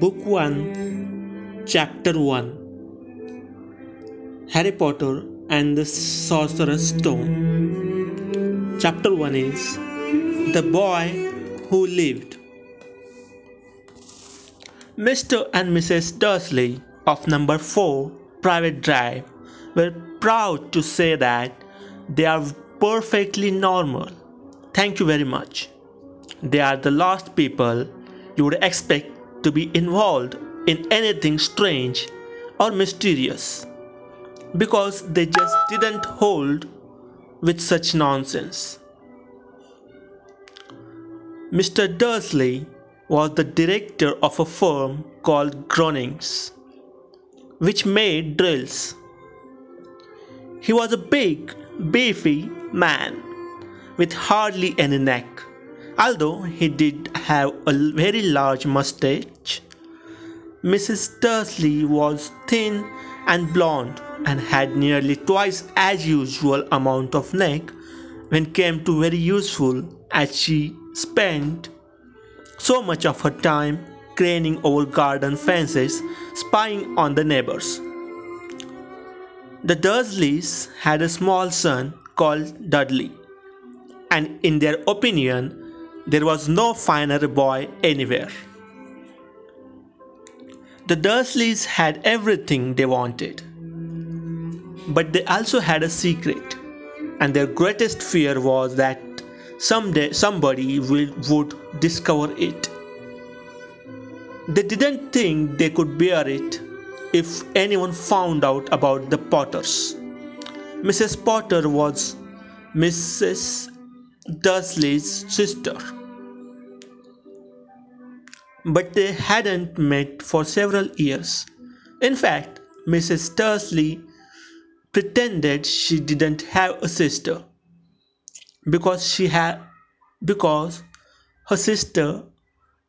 Book 1, Chapter 1 Harry Potter and the Sorcerer's Stone. Chapter 1 is The Boy Who Lived. Mr. and Mrs. Dursley of number 4 Privet Drive were proud to say that they are perfectly normal. Thank you very much. They are the last people you would expect to be involved in anything strange or mysterious because they just didn't hold with such nonsense. Mr. Dursley was the director of a firm called Grunnings, which made drills. He was a big, beefy man with hardly any neck although he did have a very large mustache. Mrs. Dursley was thin and blonde and had nearly twice as usual amount of neck when came to very useful as she spent so much of her time craning over garden fences spying on the neighbors. The Dursleys had a small son called Dudley, and in their opinion, there was no finer boy anywhere. The Dursleys had everything they wanted. But they also had a secret, and their greatest fear was that someday somebody will, would discover it. They didn't think they could bear it if anyone found out about the Potters. Mrs. Potter was Mrs. Dursley's sister but they hadn't met for several years. In fact, Mrs. Dursley pretended she didn't have a sister because she had because her sister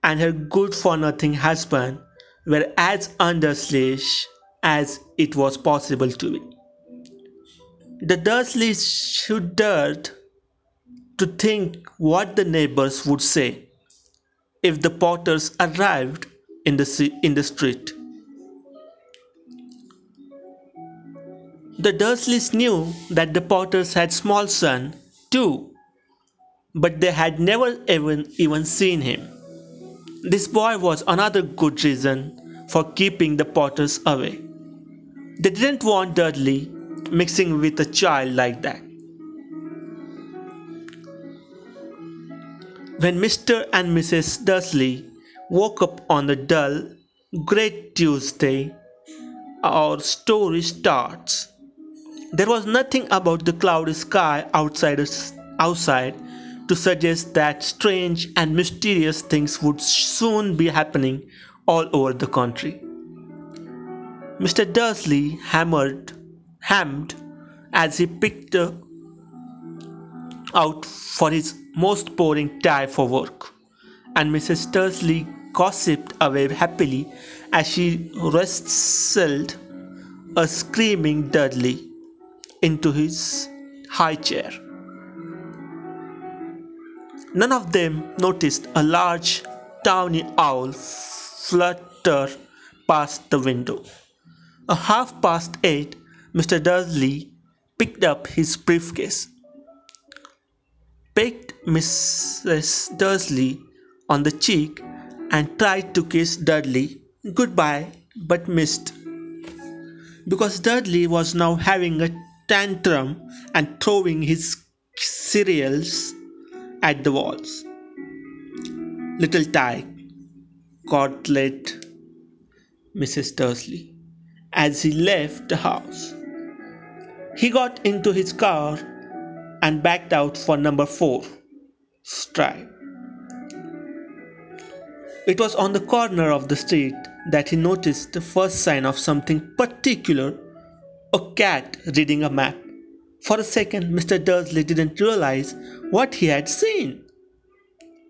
and her good for nothing husband were as unDursleyish as it was possible to be. The Dursleys shuddered to think what the neighbors would say if the Potters arrived in the, in the street. The Dursleys knew that the Potters had small son too, but they had never even, even seen him. This boy was another good reason for keeping the Potters away. They didn't want Dudley mixing with a child like that. When Mr. and Mrs. Dursley woke up on the dull, great Tuesday, our story starts. There was nothing about the cloudy sky outside, outside to suggest that strange and mysterious things would soon be happening all over the country. Mr. Dursley hammered, hammed as he picked out for his most boring tie for work, and Mrs. Dursley gossiped away happily as she wrestled a screaming Dudley into his high chair. None of them noticed a large tawny owl flutter past the window. A half past eight, Mr. Dursley picked up his briefcase pecked Mrs. Uh, Dursley on the cheek and tried to kiss Dudley goodbye but missed. Because Dudley was now having a tantrum and throwing his cereals at the walls. Little Tyke, cortlet Mrs. Dursley, as he left the house. He got into his car and backed out for number 4, Stride. It was on the corner of the street that he noticed the first sign of something particular a cat reading a map. For a second, Mr. Dursley didn't realize what he had seen.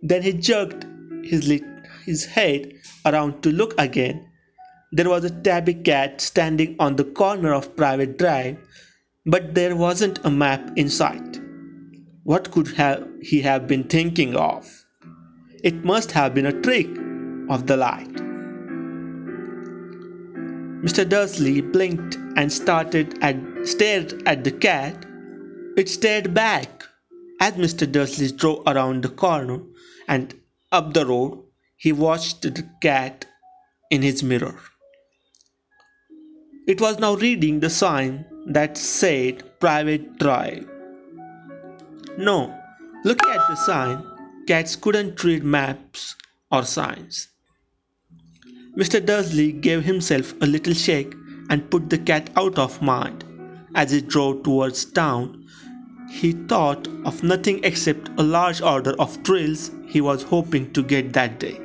Then he jerked his, his head around to look again. There was a tabby cat standing on the corner of Privet Drive, but there wasn't a map in sight. What could have he have been thinking of? It must have been a trick of the light. Mr. Dursley blinked and started at, stared at the cat. It stared back. As Mr. Dursley drove around the corner and up the road, he watched the cat in his mirror. It was now reading the sign that said Privet Drive. No, looking at the sign, cats couldn't read maps or signs. Mr. Dursley gave himself a little shake and put the cat out of mind. As he drove towards town, he thought of nothing except a large order of drills he was hoping to get that day.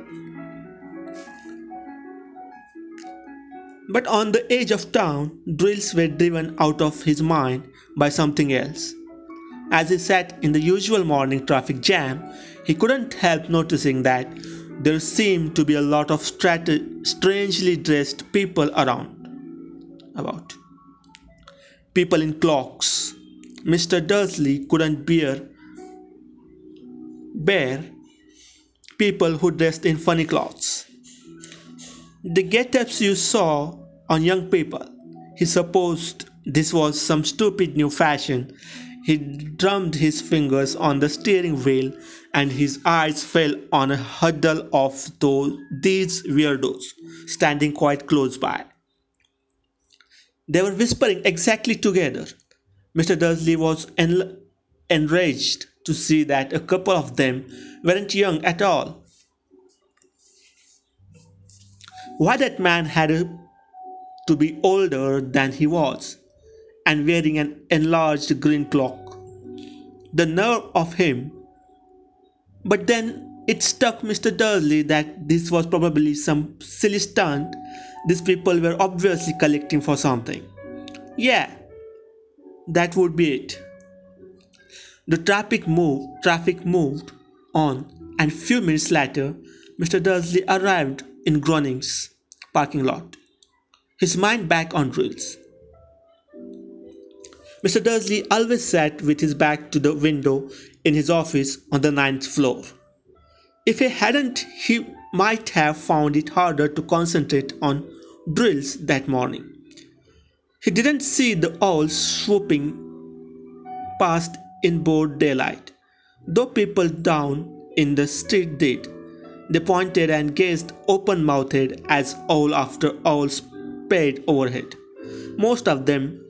But on the edge of town, drills were driven out of his mind by something else. As he sat in the usual morning traffic jam, he couldn't help noticing that there seemed to be a lot of strangely dressed people around. About people in cloaks. Mr. Dursley couldn't bear bear people who dressed in funny clothes. The get-ups you saw on young people. He supposed this was some stupid new fashion. He drummed his fingers on the steering wheel and his eyes fell on a huddle of those, these weirdos standing quite close by. They were whispering exactly together. Mr. Dursley was en- enraged to see that a couple of them weren't young at all. Why that man had to be older than he was, and wearing an enlarged green cloak. The nerve of him! But then it struck Mr. Dursley that this was probably some silly stunt. These people were obviously collecting for something. Yeah, that would be it. The traffic moved, traffic moved on, and few minutes later, Mr. Dursley arrived in Grunnings parking lot, his mind back on drills. Mr. Dursley always sat with his back to the window in his office on the ninth floor. If he hadn't, he might have found it harder to concentrate on drills that morning. He didn't see the owls swooping past in broad daylight, though people down in the street did. They pointed and gazed open mouthed as owl after owl sped overhead. Most of them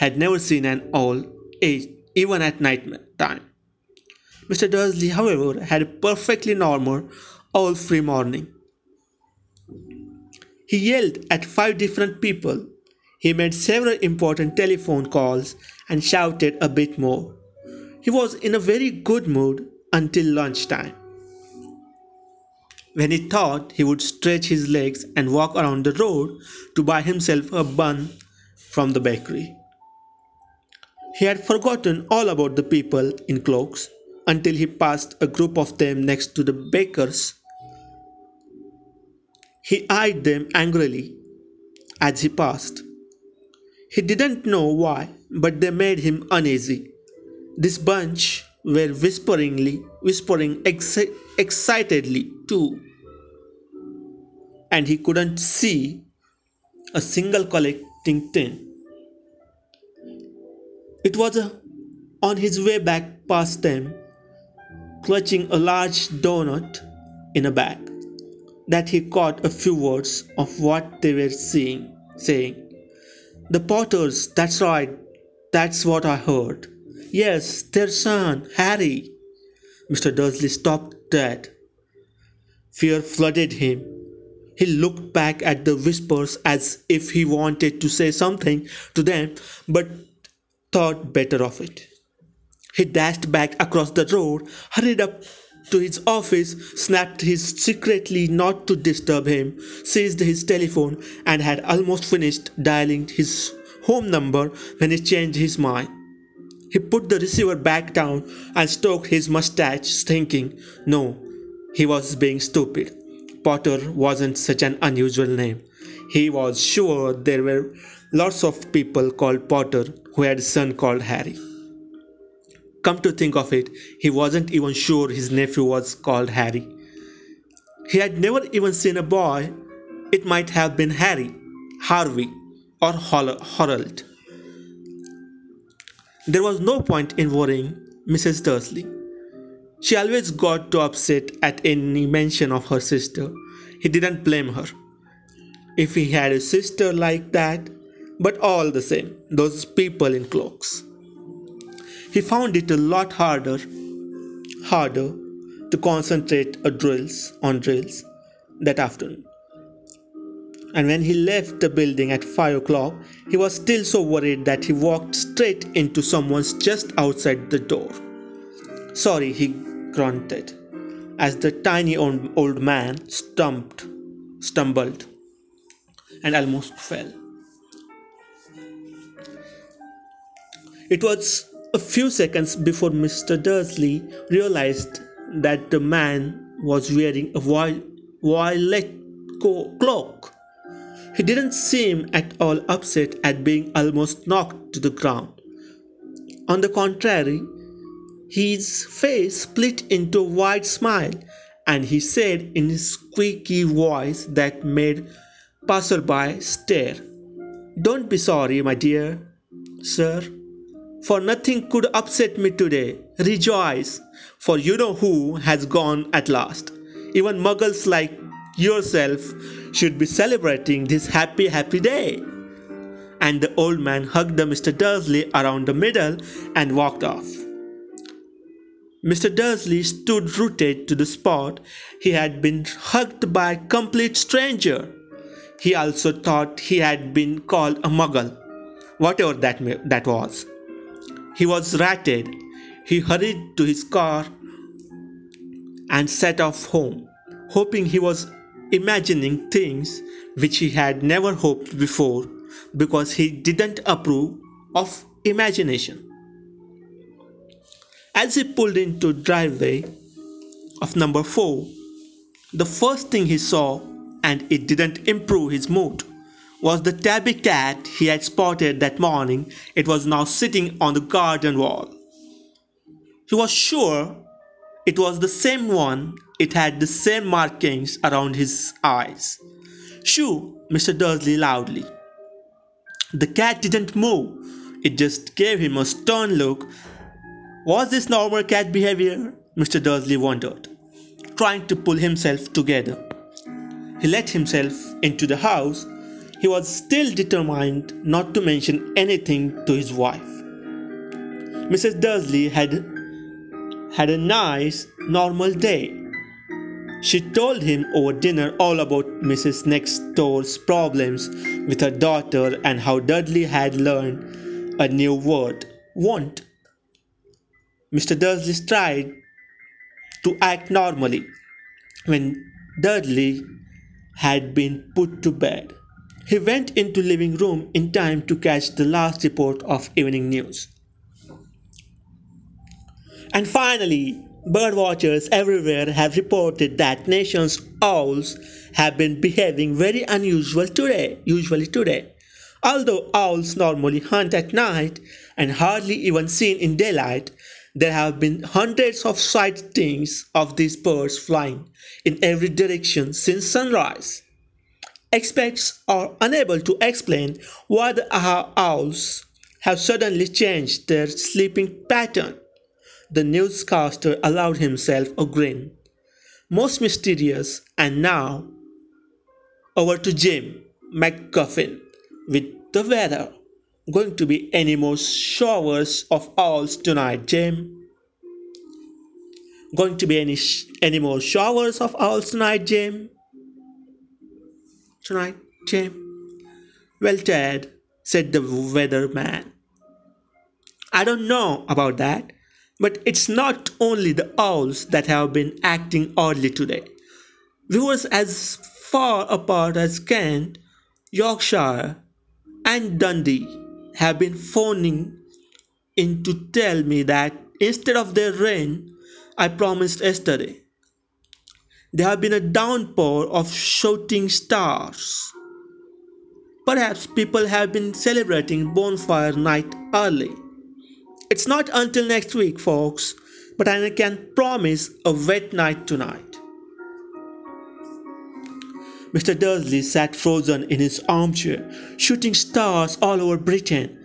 had never seen an owl even at night time. Mr. Dursley, however, had a perfectly normal, owl free morning. He yelled at five different people. He made several important telephone calls and shouted a bit more. He was in a very good mood until lunchtime, when he thought he would stretch his legs and walk around the road to buy himself a bun from the bakery. He had forgotten all about the people in cloaks until he passed a group of them next to the baker's. He eyed them angrily as he passed. He didn't know why, but they made him uneasy. This bunch were whisperingly, whispering exci- excitedly too, and he couldn't see a single collecting tin. It was uh, on his way back past them, clutching a large doughnut in a bag, that he caught a few words of what they were saying. saying. The Potters, that's right, that's what I heard. Yes, their son, Harry. Mr. Dursley stopped dead. Fear flooded him. He looked back at the whispers as if he wanted to say something to them, but thought better of it. He dashed back across the road, hurried up to his office, snapped his secretly not to disturb him, seized his telephone, and had almost finished dialing his home number when he changed his mind. He put the receiver back down and stroked his mustache, thinking, no, he was being stupid. Potter wasn't such an unusual name. He was sure there were lots of people called Potter who had a son called Harry. Come to think of it, he wasn't even sure his nephew was called Harry. He had never even seen a boy. It might have been Harry. Harvey, or Harold. There was no point in worrying Mrs. Dursley. She always got too upset at any mention of her sister. He didn't blame her. If he had a sister like that, but all the same, those people in cloaks. He found it a lot harder, harder to concentrate on drills on drills that afternoon. And when he left the building at five o'clock, he was still so worried that he walked straight into someone's just outside the door. Sorry, he grunted as the tiny old, old man stumped, stumbled and almost fell. It was a few seconds before Mr. Dursley realized that the man was wearing a violet cloak. He didn't seem at all upset at being almost knocked to the ground. On the contrary, his face split into a wide smile, and he said in a squeaky voice that made passerby stare, Don't be sorry, my dear sir for nothing could upset me today. Rejoice, for you know who has gone at last. Even muggles like yourself should be celebrating this happy, happy day. And the old man hugged the Mr. Dursley around the middle and walked off. Mr. Dursley stood rooted to the spot. He had been hugged by a complete stranger. He also thought he had been called a muggle, whatever that, that was. He was ratted. He hurried to his car and set off home, hoping he was imagining things which he had never hoped before because he didn't approve of imagination. As he pulled into driveway of number 4, the first thing he saw, and it didn't improve his mood, was the tabby cat he had spotted that morning. It was now sitting on the garden wall. He was sure it was the same one. It had the same markings around his eyes. Shoo, Mr. Dursley loudly. The cat didn't move. It just gave him a stern look. Was this normal cat behavior? Mr. Dursley wondered, trying to pull himself together. He let himself into the house he was still determined not to mention anything to his wife. Mrs. Dursley had had a nice, normal day. She told him over dinner all about Mrs. Next Door's problems with her daughter and how Dudley had learned a new word, want. Mr. Dursley tried to act normally when Dudley had been put to bed. He went into living room in time to catch the last report of evening news. And finally, bird watchers everywhere have reported that nation's owls have been behaving very unusual today, usually today. Although owls normally hunt at night and hardly even seen in daylight, there have been hundreds of sightings of these birds flying in every direction since sunrise. Experts are unable to explain why the owls have suddenly changed their sleeping pattern. The newscaster allowed himself a grin. Most mysterious, and now over to Jim McGuffin with the weather. Going to be any more showers of owls tonight, Jim? Going to be any any more showers of owls tonight, Jim? Tonight, Jim? Well, Ted, said the weatherman. I don't know about that, but it's not only the owls that have been acting oddly today. Viewers as far apart as Kent, Yorkshire, and Dundee have been phoning in to tell me that instead of their rain I promised yesterday, there have been a downpour of shooting stars. Perhaps people have been celebrating bonfire night early. It's not until next week, folks, but I can promise a wet night tonight. Mr. Dursley sat frozen in his armchair, shooting stars all over Britain.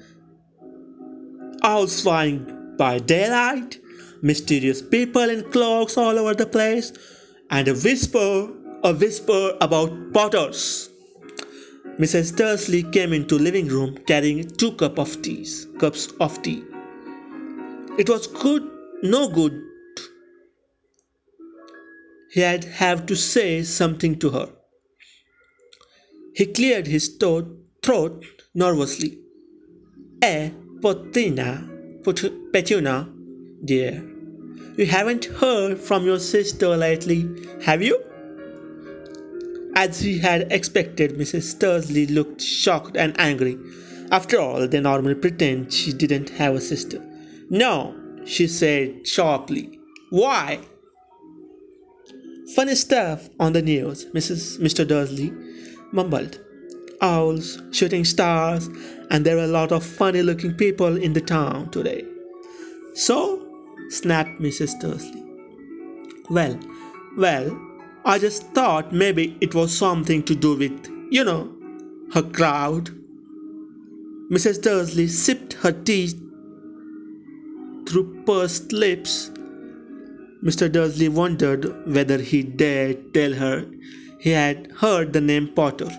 Owls flying by daylight, mysterious people in cloaks all over the place, and a whisper, a whisper about potters. Mrs. Dursley came into living room carrying two cup of teas, cups of tea. It was good, no good. He had have to say something to her. He cleared his throat nervously. Eh, Potina, Petunia, dear, you haven't heard from your sister lately, have you? As he had expected, Mrs. Dursley looked shocked and angry. After all, they normally pretend she didn't have a sister. No, she said sharply. Why? Funny stuff on the news, Mrs. Mr. Dursley mumbled. Owls, shooting stars, and there were a lot of funny looking people in the town today. So? Snapped Mrs. Dursley. Well, well, I just thought maybe it was something to do with, you know, her crowd. Mrs. Dursley sipped her tea through pursed lips. Mr. Dursley wondered whether he dared tell her he had heard the name Potter.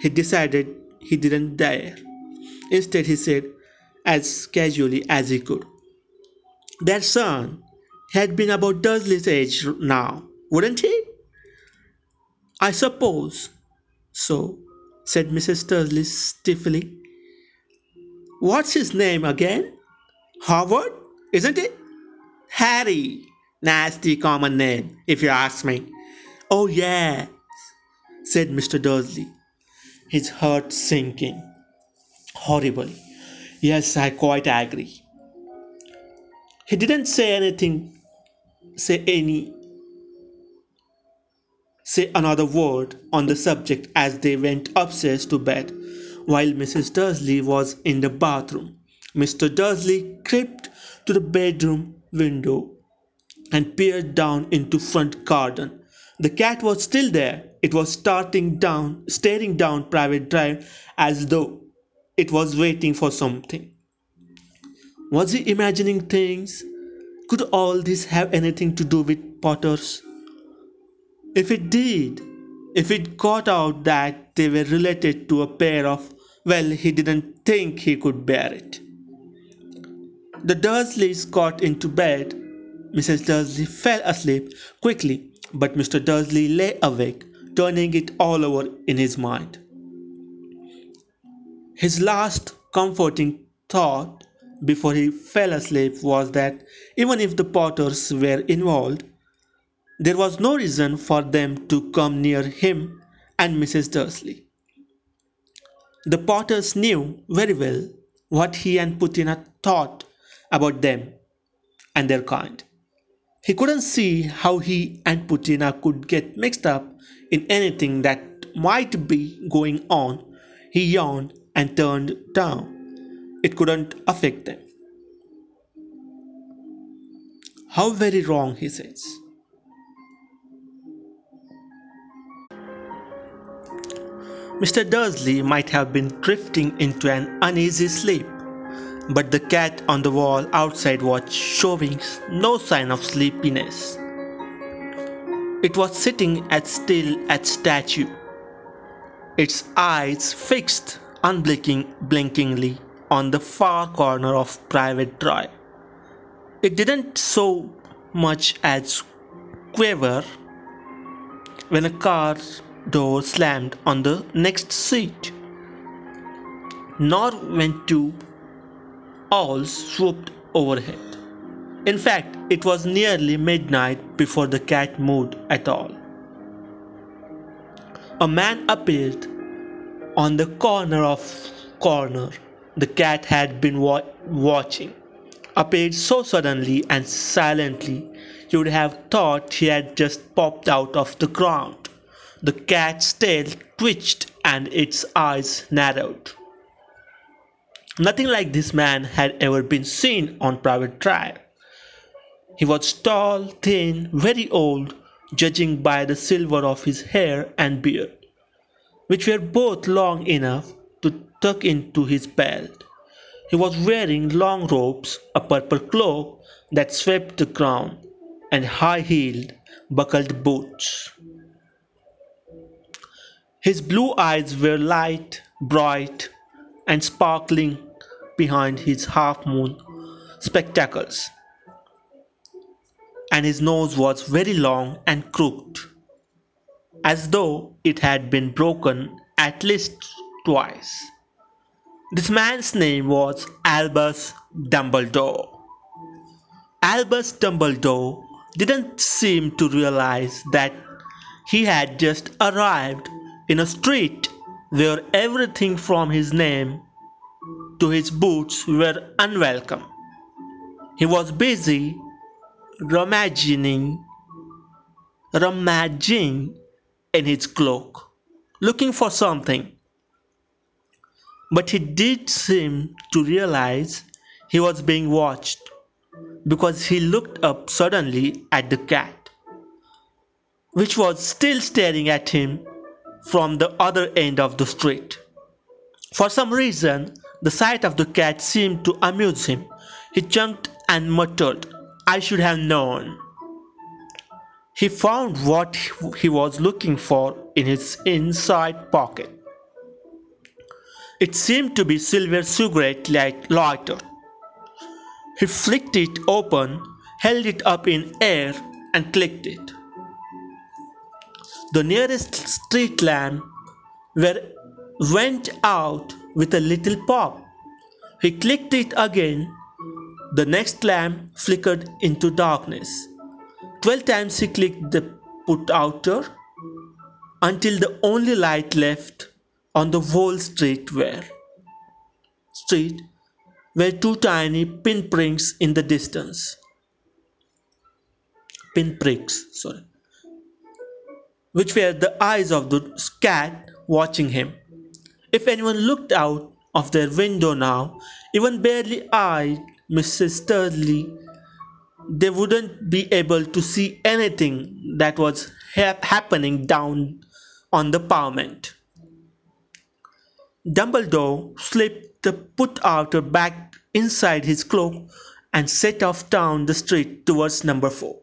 He decided he didn't dare. Instead, he said, as casually as he could, Their son had been about Dursley's age now, wouldn't he? I suppose so, said Mrs. Dursley stiffly. What's his name again? Howard, isn't it? Harry. Nasty common name, if you ask me. Oh, yeah, said Mr. Dursley, his heart sinking horribly. Yes, I quite agree. He didn't say anything, say any, say another word on the subject as they went upstairs to bed, while Mrs. Dursley was in the bathroom. Mr. Dursley crept to the bedroom window and peered down into front garden. The cat was still there. It was starting down, staring down privet drive as though it was waiting for something. Was he imagining things? Could all this have anything to do with Potters? If it did, if it got out that they were related to a pair of, well, he didn't think he could bear it. The Dursleys got into bed. Mrs. Dursley fell asleep quickly, but Mr. Dursley lay awake, turning it all over in his mind. His last comforting thought before he fell asleep was that even if the Potters were involved, there was no reason for them to come near him and Mrs. Dursley. The Potters knew very well what he and Putina thought about them and their kind. He couldn't see how he and Putina could get mixed up in anything that might be going on. He yawned and turned down. It couldn't affect them. How very wrong, he says. Mr. Dursley might have been drifting into an uneasy sleep, but the cat on the wall outside was showing no sign of sleepiness. It was sitting as still as statue, its eyes fixed unblinking blinkingly on the far corner of privet drive. It didn't so much as quiver when a car door slammed on the next seat, nor when two owls swooped overhead. In fact, it was nearly midnight before the cat moved at all. A man appeared on the corner of corner the cat had been wa- watching appeared so suddenly and silently you would have thought he had just popped out of the ground. The cat's tail twitched and its eyes narrowed. Nothing like this man had ever been seen on privet drive. He was tall, thin, very old, judging by the silver of his hair and beard. which were both long enough to tuck into his belt. He was wearing long robes, a purple cloak that swept the ground, and high heeled, buckled boots. His blue eyes were light, bright, and sparkling behind his half moon spectacles, and his nose was very long and crooked, as though it had been broken at least twice. This man's name was Albus Dumbledore. Albus Dumbledore didn't seem to realize that he had just arrived in a street where everything from his name to his boots were unwelcome. He was busy rummaging, rummaging in his cloak, looking for something. But he did seem to realize he was being watched because he looked up suddenly at the cat, which was still staring at him from the other end of the street. For some reason, the sight of the cat seemed to amuse him. He chunked and muttered, I should have known. He found what he was looking for in his inside pocket. It seemed to be silver cigarette lighter. He flicked it open, held it up in air, and clicked it. The nearest street lamp went out with a little pop. He clicked it again. The next lamp flickered into darkness. Twelve times he clicked the put outer until the only light left on the whole street were street were two tiny pinpricks in the distance. Pinpricks, sorry which were the eyes of the cat watching him. If anyone looked out of their window now, even barely eyed Mrs. Dursley, they wouldn't be able to see anything that was ha- happening down on the pavement. Dumbledore slipped the put outer back inside his cloak and set off down the street towards number four,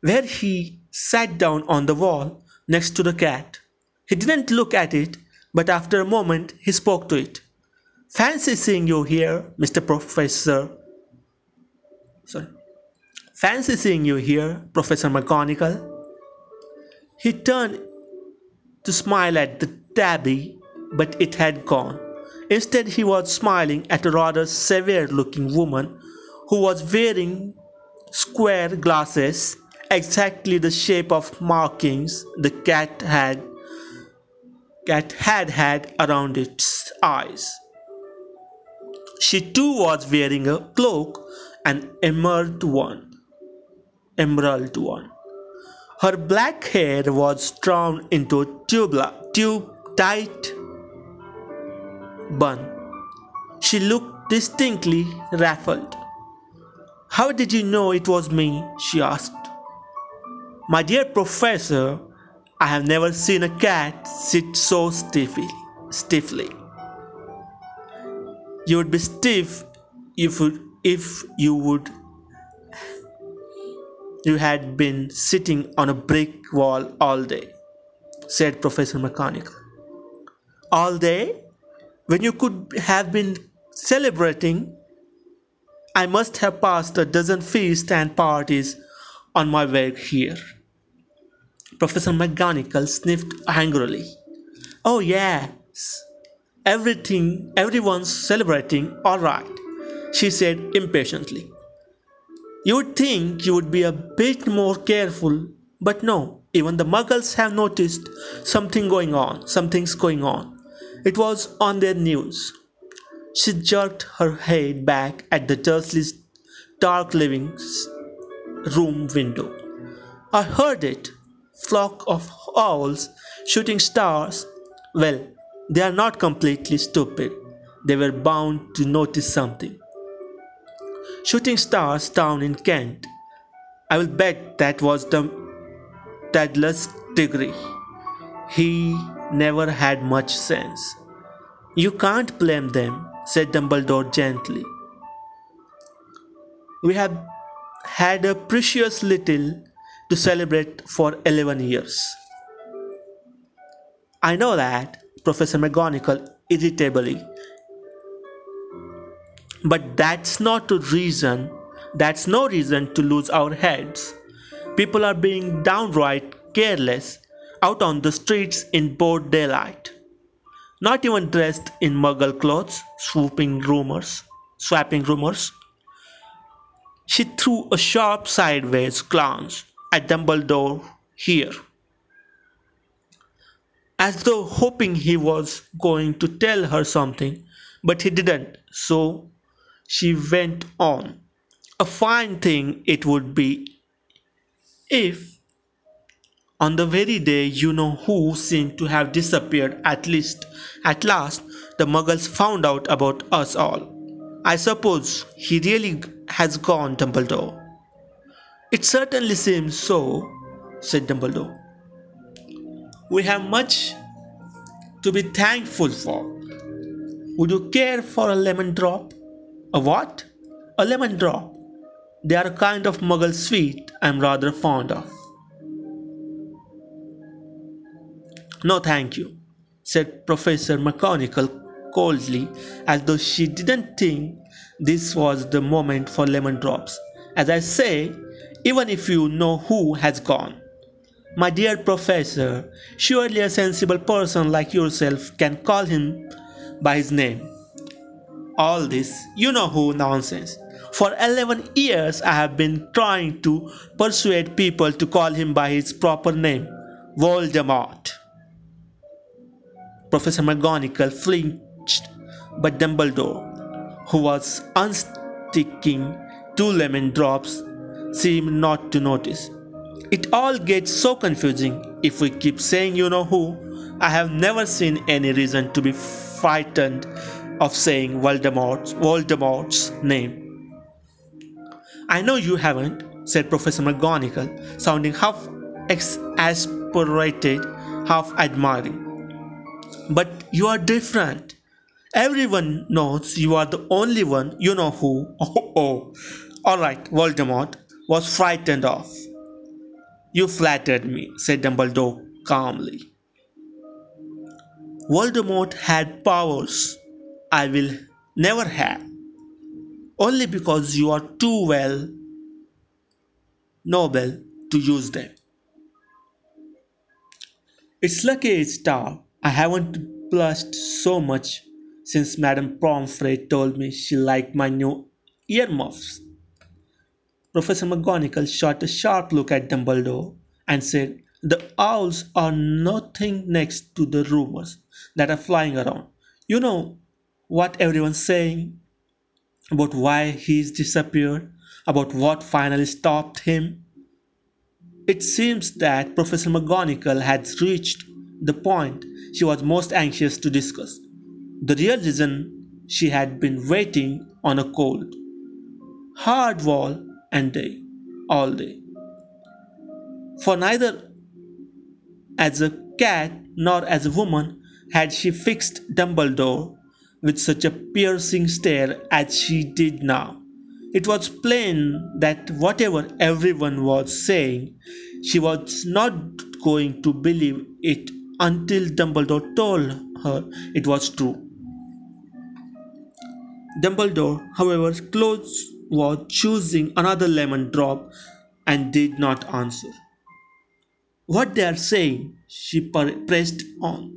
where he sat down on the wall next to the cat. He didn't look at it, but after a moment he spoke to it. Fancy seeing you here, Mr. Professor. Sorry. Fancy seeing you here, Professor McGonagall. He turned to smile at the tabby, but it had gone. Instead, he was smiling at a rather severe looking woman who was wearing square glasses exactly the shape of markings the cat had cat had had around its eyes. She too was wearing a cloak, an emerald one. Emerald one. Her black hair was drawn into a tubla, tube tight bun. She looked distinctly ruffled. How did you know it was me? she asked. My dear professor, I have never seen a cat sit so stiffly. stiffly. You would be stiff if, if you would you had been sitting on a brick wall all day, said Professor McGonagall. All day? When you could have been celebrating, I must have passed a dozen feasts and parties on my way here. Professor McGonagall sniffed angrily. Oh, yes. Everything, everyone's celebrating, all right, she said impatiently. You would think you would be a bit more careful, but no, even the muggles have noticed something going on, something's going on. It was on their news. She jerked her head back at the Dursleys' dark living room window. I heard it flock of owls shooting stars, well, they are not completely stupid. They were bound to notice something. Shooting stars down in Kent. I will bet that was the Dedalus Diggle. He never had much sense. You can't blame them, said Dumbledore gently. We have had a precious little to celebrate for 11 years. I know that, Professor McGonagall irritably. But that's not a reason, that's no reason to lose our heads. People are being downright careless out on the streets in broad daylight. Not even dressed in muggle clothes, swooping rumors, swapping rumors. She threw a sharp sideways glance at Dumbledore here, as though hoping he was going to tell her something, but he didn't, so she went on. A fine thing it would be if, on the very day you know who seemed to have disappeared at least at last, the muggles found out about us all. I suppose he really has gone, Dumbledore. It certainly seems so, said Dumbledore. We have much to be thankful for. Would you care for a lemon drop? A what? A lemon drop. They are a kind of muggle sweet I'm rather fond of. No, thank you, said Professor McGonagall coldly, as though she didn't think this was the moment for lemon drops. As I say, even if you know who has gone. My dear Professor, surely a sensible person like yourself can call him by his name. All this, you know who nonsense. For 11 years, I have been trying to persuade people to call him by his proper name Voldemort. Professor McGonagall flinched, but Dumbledore, who was unsticking two lemon drops, seemed not to notice. It all gets so confusing if we keep saying you know who. I have never seen any reason to be frightened of saying Voldemort's, Voldemort's name. I know you haven't, said Professor McGonagall, sounding half exasperated, half admiring. But you are different. Everyone knows you are the only one you know who. Oh, oh. All right, Voldemort was frightened off. You flattered me, said Dumbledore calmly. Voldemort had powers I will never have, only because you are too well noble to use them. It's lucky it's dark. I haven't blushed so much since Madame Pomfrey told me she liked my new earmuffs. Professor McGonagall shot a sharp look at Dumbledore and said, The owls are nothing next to the rumors that are flying around. You know what everyone's saying about why he's disappeared, about what finally stopped him. It seems that Professor McGonagall had reached the point she was most anxious to discuss. The real reason she had been waiting on a cold, hard wall and day, all day. For neither as a cat nor as a woman had she fixed Dumbledore with such a piercing stare as she did now. It was plain that whatever everyone was saying, she was not going to believe it until Dumbledore told her it was true. Dumbledore, however, close was choosing another lemon drop and did not answer. What they are saying, she pressed on,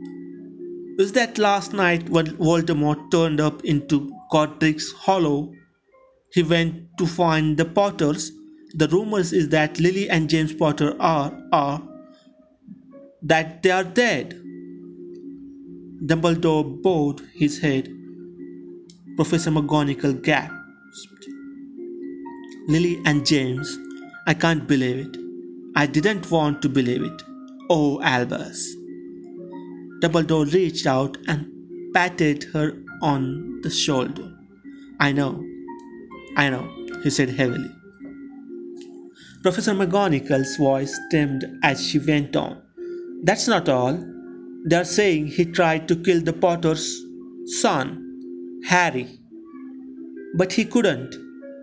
is that last night when Voldemort turned up into Godric's Hollow, he went to find the Potters. The rumors is that Lily and James Potter are are that they are dead. Dumbledore bowed his head. Professor McGonagall gasped. Lily and James, I can't believe it. I didn't want to believe it. Oh, Albus. Dumbledore reached out and patted her on the shoulder. I know, I know, he said heavily. Professor McGonagall's voice trembled as she went on. That's not all. They are saying he tried to kill the potter's son, Harry, but he couldn't.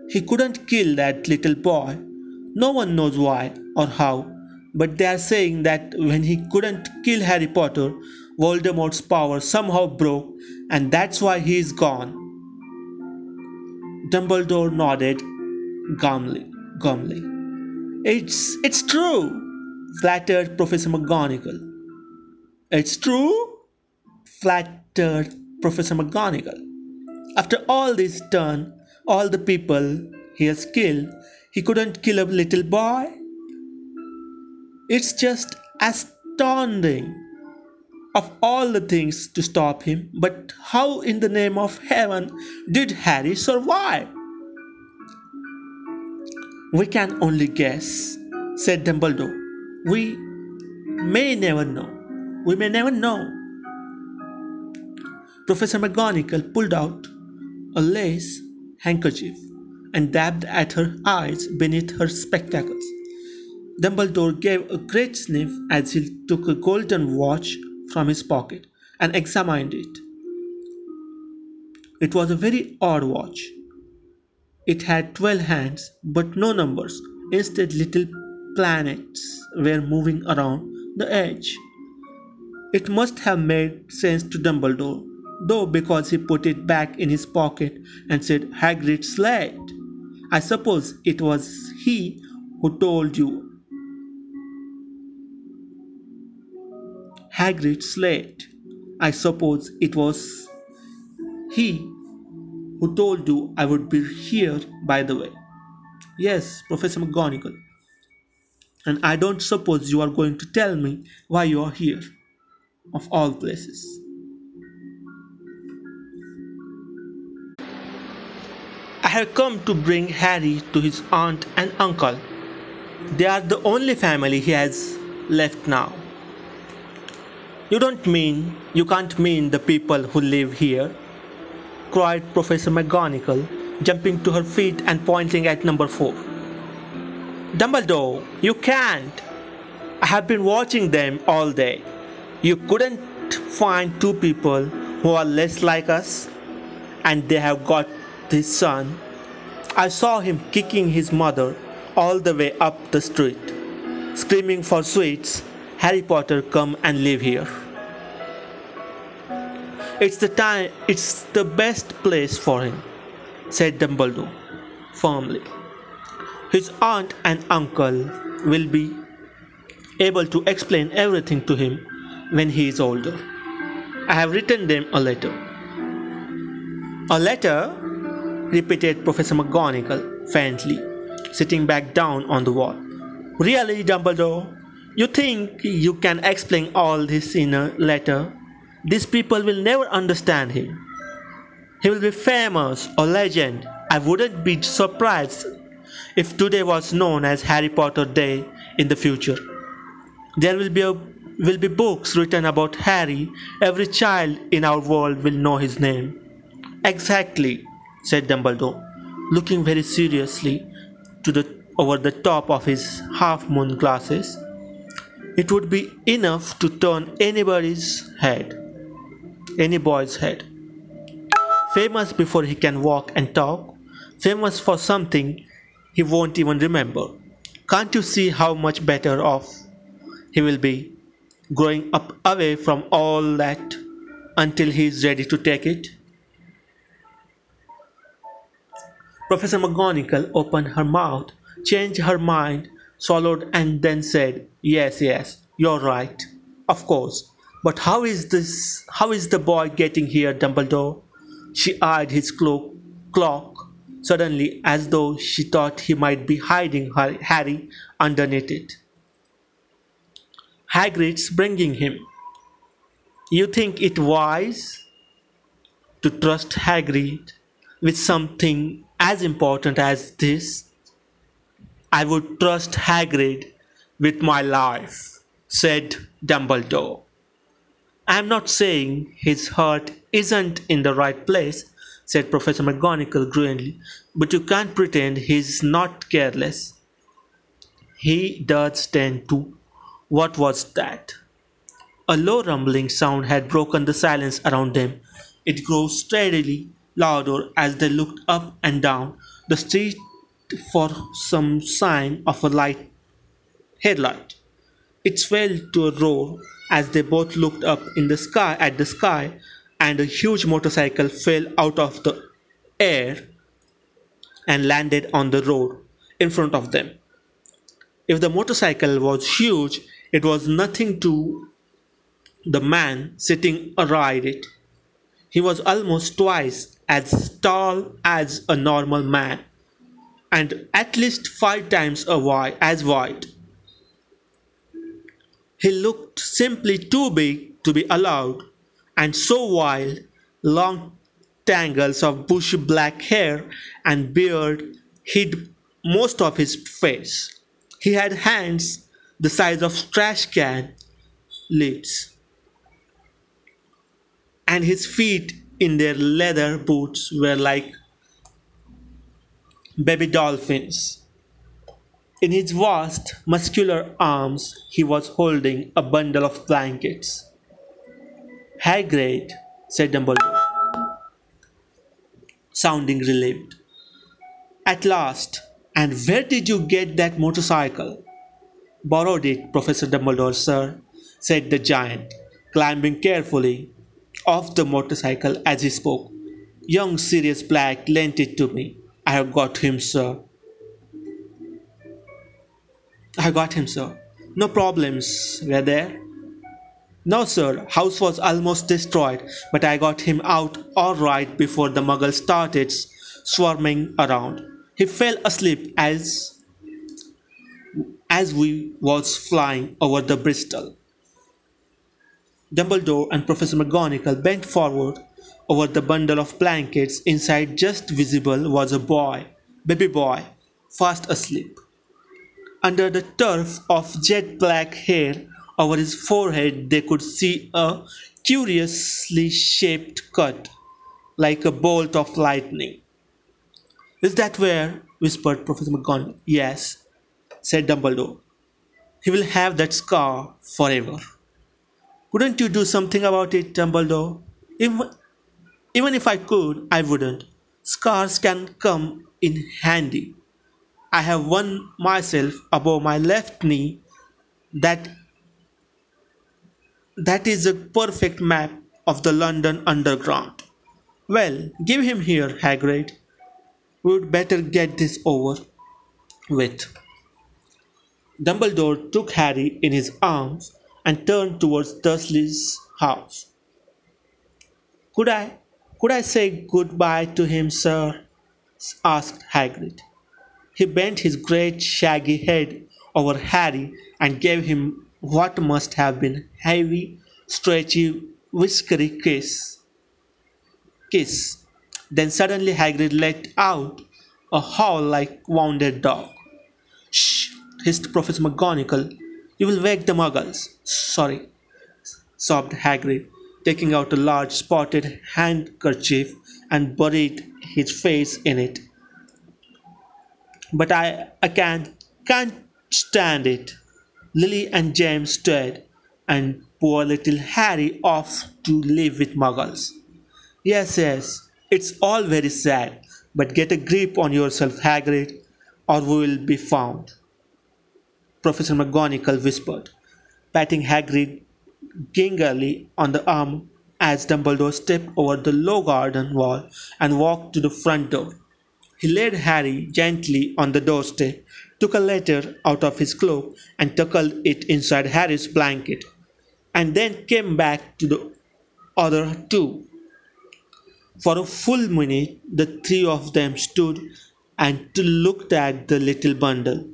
He couldn't kill that little boy. No one knows why or how, but they are saying that when he couldn't kill Harry Potter, Voldemort's power somehow broke, and that's why he is gone. Dumbledore nodded glumly. glumly. It's it's true, flattered Professor McGonagall. It's true, flattered Professor McGonagall. After all this done, all the people he has killed, he couldn't kill a little boy? It's just astounding of all the things to stop him, but how in the name of heaven did Harry survive? We can only guess, said Dumbledore. We may never know. We may never know. Professor McGonagall pulled out a lace handkerchief and dabbed at her eyes beneath her spectacles. Dumbledore gave a great sniff as he took a golden watch from his pocket and examined it. It was a very odd watch. It had 12 hands but no numbers. Instead, little planets were moving around the edge. It must have made sense to Dumbledore, though because he put it back in his pocket and said Hagrid's slate. I suppose it was he who told you. Hagrid's slate. I suppose it was he who told you I would be here, by the way. Yes, Professor McGonagall. And I don't suppose you are going to tell me why you are here, of all places. I have come to bring Harry to his aunt and uncle. They are the only family he has left now. You don't mean, you can't mean the people who live here, cried Professor McGonagall, jumping to her feet and pointing at number four. Dumbledore, you can't. I have been watching them all day. You couldn't find two people who are less like us, and they have got this son. I saw him kicking his mother all the way up the street, screaming for sweets. Harry Potter, come and live here. It's the time, it's the best place for him, said Dumbledore firmly. His aunt and uncle will be able to explain everything to him when he is older. I have written them a letter. A letter? repeated Professor McGonagall faintly, sitting back down on the wall. Really, Dumbledore? You think you can explain all this in a letter? These people will never understand him. He will be famous or legend. I wouldn't be surprised if today was known as Harry Potter Day in the future. There will be a, will be books written about Harry. Every child in our world will know his name. Exactly, said Dumbledore, looking very seriously to the over the top of his half moon glasses. It would be enough to turn anybody's head, any boy's head. Famous before he can walk and talk, famous for something he won't even remember. Can't you see how much better off he will be growing up away from all that until he is ready to take it? Professor McGonagall opened her mouth, changed her mind, swallowed, and then said, Yes, yes, you're right. Of course. But how is this how is the boy getting here, Dumbledore? She eyed his cloak, clock suddenly as though she thought he might be hiding her Harry underneath it. Hagrid's bringing him. You think it wise to trust Hagrid with something as important as this? I would trust Hagrid with my life, said Dumbledore. I am not saying his heart isn't in the right place, said Professor McGonagall gravely, but you can't pretend he's not careless. He does tend to. What was that? A low rumbling sound had broken the silence around them. It grew steadily louder as they looked up and down the street for some sign of a light headlight. It swelled to a roar as they both looked up in the sky at the sky, and a huge motorcycle fell out of the air and landed on the road in front of them. If the motorcycle was huge, it was nothing to the man sitting around it. He was almost twice as tall as a normal man, and at least five times wide, as wide. He looked simply too big to be allowed, and so wild, long tangles of bushy black hair and beard hid most of his face. He had hands the size of trash can lids, and his feet in their leather boots were like baby dolphins. In his vast, muscular arms he was holding a bundle of blankets. Hagrid, said Dumbledore, sounding relieved. At last, and where did you get that motorcycle? Borrowed it, Professor Dumbledore, sir, said the giant, climbing carefully off the motorcycle as he spoke. Young Sirius Black lent it to me. I have got him, sir. I got him, sir. No problems were there? No, sir. House was almost destroyed, but I got him out all right before the muggles started swarming around. He fell asleep as as we was flying over the Bristol. Dumbledore and Professor McGonagall bent forward over the bundle of blankets. Inside, just visible, was a boy, baby boy, fast asleep. Under the tuft of jet black hair over his forehead, they could see a curiously shaped cut, like a bolt of lightning. Is that where? whispered Professor McGonagall. Yes, said Dumbledore. He will have that scar forever. Couldn't you do something about it, Dumbledore? Even, even if I could, I wouldn't. Scars can come in handy. I have one myself above my left knee that that is a perfect map of the London Underground. Well, give him here, Hagrid. We'd better get this over with. Dumbledore took Harry in his arms and turned towards Dursley's house. Could I could I say good-bye to him, sir? asked Hagrid. He bent his great shaggy head over Harry and gave him what must have been heavy, stretchy, whiskery kiss. Kiss. Then suddenly Hagrid let out a howl like wounded dog. Shh! hissed Professor McGonagall. You will wake the muggles. Sorry, sobbed Hagrid, taking out a large spotted handkerchief and buried his face in it. But I, I can't, can't stand it. Lily and James stared, and poor little Harry off to live with muggles. Yes, yes, it's all very sad, but get a grip on yourself, Hagrid, or we will be found. Professor McGonagall whispered, patting Hagrid gingerly on the arm as Dumbledore stepped over the low garden wall and walked to the front door. He laid Harry gently on the doorstep, took a letter out of his cloak and tucked it inside Harry's blanket, and then came back to the other two. For a full minute the three of them stood and looked at the little bundle.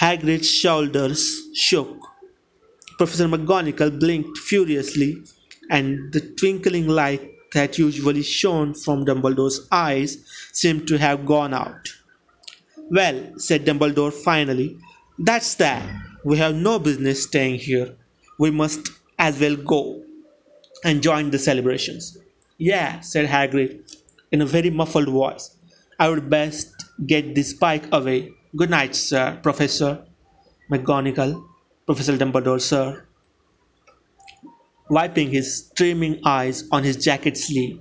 Hagrid's shoulders shook. Professor McGonagall blinked furiously, and the twinkling light that usually shone from Dumbledore's eyes seemed to have gone out. Well, said Dumbledore finally, that's that. We have no business staying here. We must as well go and join the celebrations. Yeah, said Hagrid in a very muffled voice. I would best get this spike away. Good night, sir, Professor McGonagall. Professor Dumbledore, sir. Wiping his streaming eyes on his jacket sleeve,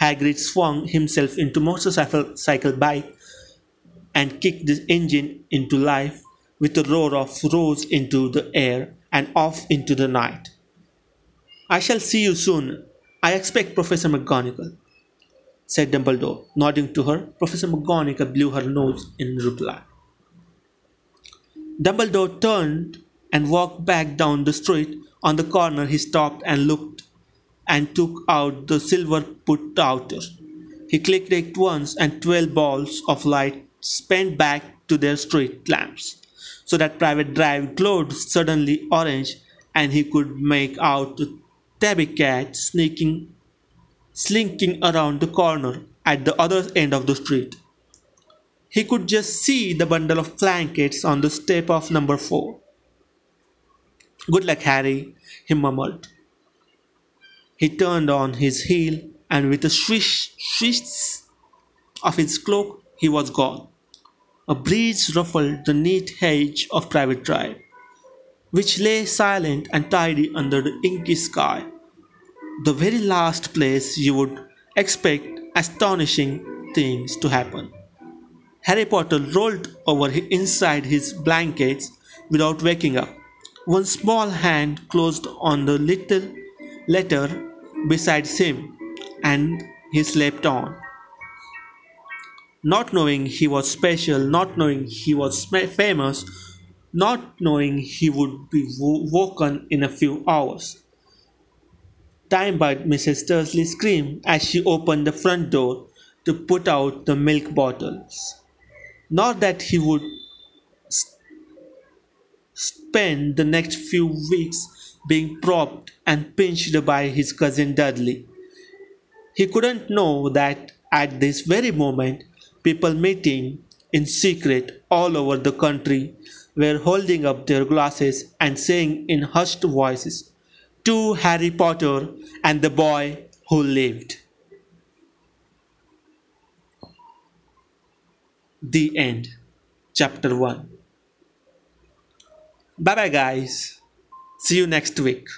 Hagrid swung himself into motorcycle cycle bike and kicked the engine into life with a roar of rose into the air and off into the night. I shall see you soon. I expect Professor McGonagall, said Dumbledore, nodding to her. Professor McGonagall blew her nose in reply. Dumbledore turned and walked back down the street. On the corner, he stopped and looked and took out the silver put outer. He clicked it once, and twelve balls of light sped back to their street lamps, so that Privet Drive glowed suddenly orange, and he could make out the tabby cat sneaking, slinking around the corner at the other end of the street. He could just see the bundle of blankets on the step of number four. Good luck, Harry, he murmured. He turned on his heel, and with a swish, swish of his cloak, he was gone. A breeze ruffled the neat hedge of Privet Drive, which lay silent and tidy under the inky sky, the very last place you would expect astonishing things to happen. Harry Potter rolled over inside his blankets without waking up. One small hand closed on the little letter beside him, and he slept on. Not knowing he was special, not knowing he was famous, not knowing he would be woken in a few hours. Time by Mrs. Dursley screamed as she opened the front door to put out the milk bottles. Not that he would spend the next few weeks being propped and pinched by his cousin Dudley. He couldn't know that at this very moment people meeting in secret all over the country were holding up their glasses and saying in hushed voices, To Harry Potter and the boy who lived. The end. Chapter 1. Bye bye, guys. See you next week.